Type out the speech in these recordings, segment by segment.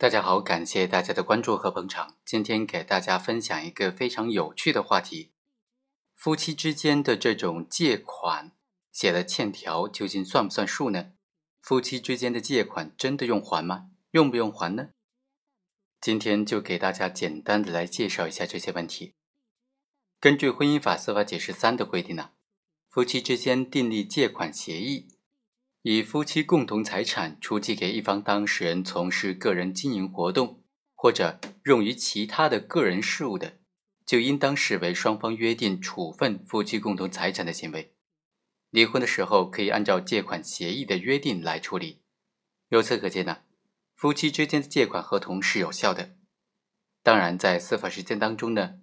大家好，感谢大家的关注和捧场。今天给大家分享一个非常有趣的话题：夫妻之间的这种借款写的欠条究竟算不算数呢？夫妻之间的借款真的用还吗？用不用还呢？今天就给大家简单的来介绍一下这些问题。根据婚姻法司法解释三的规定呢，夫妻之间订立借款协议。以夫妻共同财产出借给一方当事人从事个人经营活动，或者用于其他的个人事务的，就应当视为双方约定处分夫妻共同财产的行为。离婚的时候可以按照借款协议的约定来处理。由此可见呢，夫妻之间的借款合同是有效的。当然，在司法实践当中呢，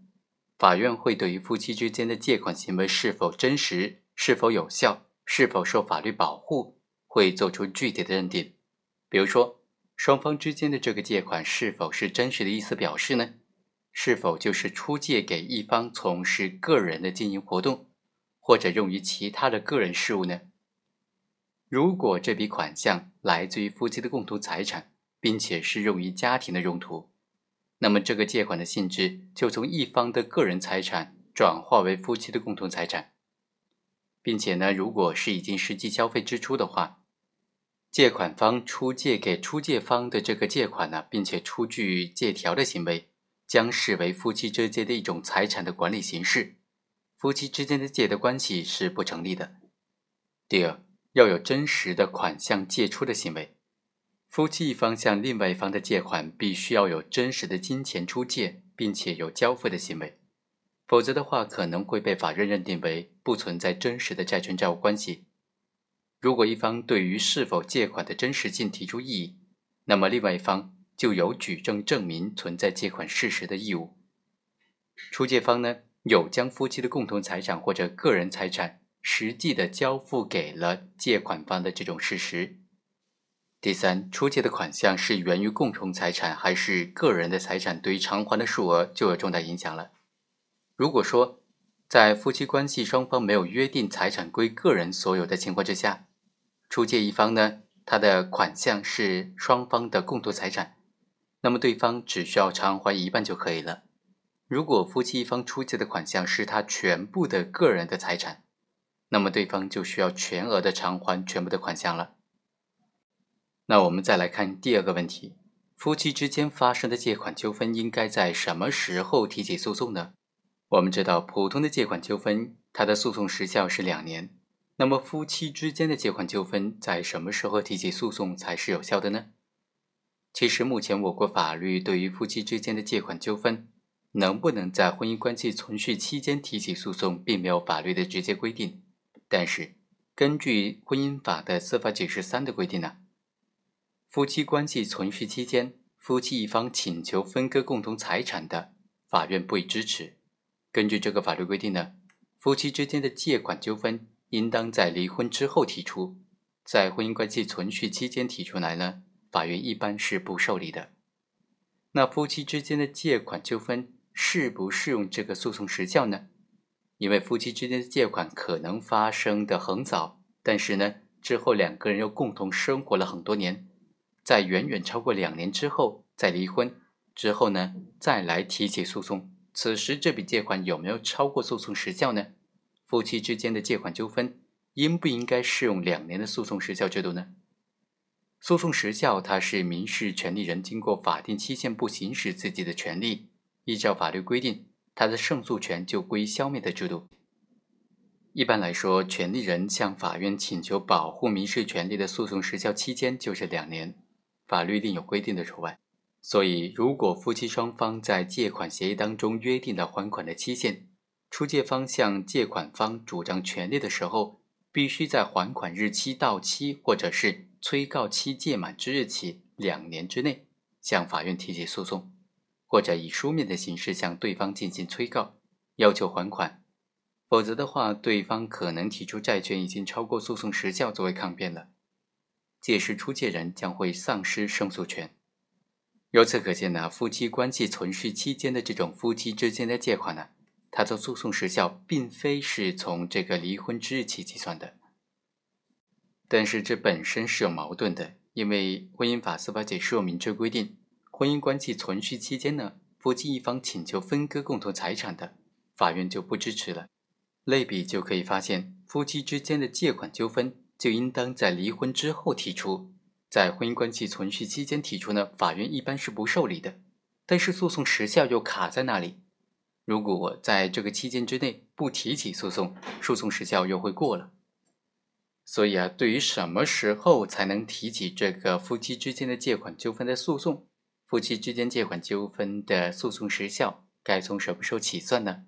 法院会对于夫妻之间的借款行为是否真实、是否有效、是否受法律保护。会做出具体的认定，比如说，双方之间的这个借款是否是真实的意思表示呢？是否就是出借给一方从事个人的经营活动，或者用于其他的个人事务呢？如果这笔款项来自于夫妻的共同财产，并且是用于家庭的用途，那么这个借款的性质就从一方的个人财产转化为夫妻的共同财产，并且呢，如果是已经实际消费支出的话。借款方出借给出借方的这个借款呢，并且出具借条的行为，将视为夫妻之间的一种财产的管理形式，夫妻之间的借的关系是不成立的。第二，要有真实的款项借出的行为，夫妻一方向另外一方的借款，必须要有真实的金钱出借，并且有交付的行为，否则的话，可能会被法院认定为不存在真实的债权债务关系。如果一方对于是否借款的真实性提出异议，那么另外一方就有举证证明存在借款事实的义务。出借方呢，有将夫妻的共同财产或者个人财产实际的交付给了借款方的这种事实。第三，出借的款项是源于共同财产还是个人的财产，对于偿还的数额就有重大影响了。如果说在夫妻关系双方没有约定财产归个人所有的情况之下，出借一方呢，他的款项是双方的共同财产，那么对方只需要偿还一半就可以了。如果夫妻一方出借的款项是他全部的个人的财产，那么对方就需要全额的偿还全部的款项了。那我们再来看第二个问题：夫妻之间发生的借款纠纷应该在什么时候提起诉讼呢？我们知道，普通的借款纠纷，它的诉讼时效是两年。那么，夫妻之间的借款纠纷在什么时候提起诉讼才是有效的呢？其实，目前我国法律对于夫妻之间的借款纠纷能不能在婚姻关系存续期间提起诉讼，并没有法律的直接规定。但是，根据婚姻法的司法解释三的规定呢，夫妻关系存续期间，夫妻一方请求分割共同财产的，法院不予支持。根据这个法律规定呢，夫妻之间的借款纠纷。应当在离婚之后提出，在婚姻关系存续期间提出来呢？法院一般是不受理的。那夫妻之间的借款纠纷适不适用这个诉讼时效呢？因为夫妻之间的借款可能发生的很早，但是呢，之后两个人又共同生活了很多年，在远远超过两年之后再离婚之后呢，再来提起诉讼，此时这笔借款有没有超过诉讼时效呢？夫妻之间的借款纠纷，应不应该适用两年的诉讼时效制度呢？诉讼时效，它是民事权利人经过法定期限不行使自己的权利，依照法律规定，他的胜诉权就归消灭的制度。一般来说，权利人向法院请求保护民事权利的诉讼时效期间就是两年，法律另有规定的除外。所以，如果夫妻双方在借款协议当中约定了还款的期限，出借方向借款方主张权利的时候，必须在还款日期到期或者是催告期届满之日起两年之内，向法院提起诉讼，或者以书面的形式向对方进行催告，要求还款。否则的话，对方可能提出债权已经超过诉讼时效作为抗辩了，届时出借人将会丧失胜诉权。由此可见呢，夫妻关系存续期间的这种夫妻之间的借款呢。它的诉讼时效并非是从这个离婚之日起计算的，但是这本身是有矛盾的，因为婚姻法司法解释有明确规定，婚姻关系存续期间呢，夫妻一方请求分割共同财产的，法院就不支持了。类比就可以发现，夫妻之间的借款纠纷就应当在离婚之后提出，在婚姻关系存续期间提出呢，法院一般是不受理的。但是诉讼时效又卡在那里，如果我在这个期间之内不提起诉讼，诉讼时效又会过了。所以啊，对于什么时候才能提起这个夫妻之间的借款纠纷的诉讼，夫妻之间借款纠纷的诉讼时效该从什么时候起算呢？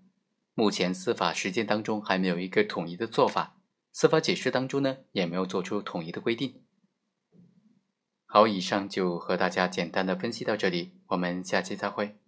目前司法实践当中还没有一个统一的做法，司法解释当中呢也没有做出统一的规定。好，以上就和大家简单的分析到这里，我们下期再会。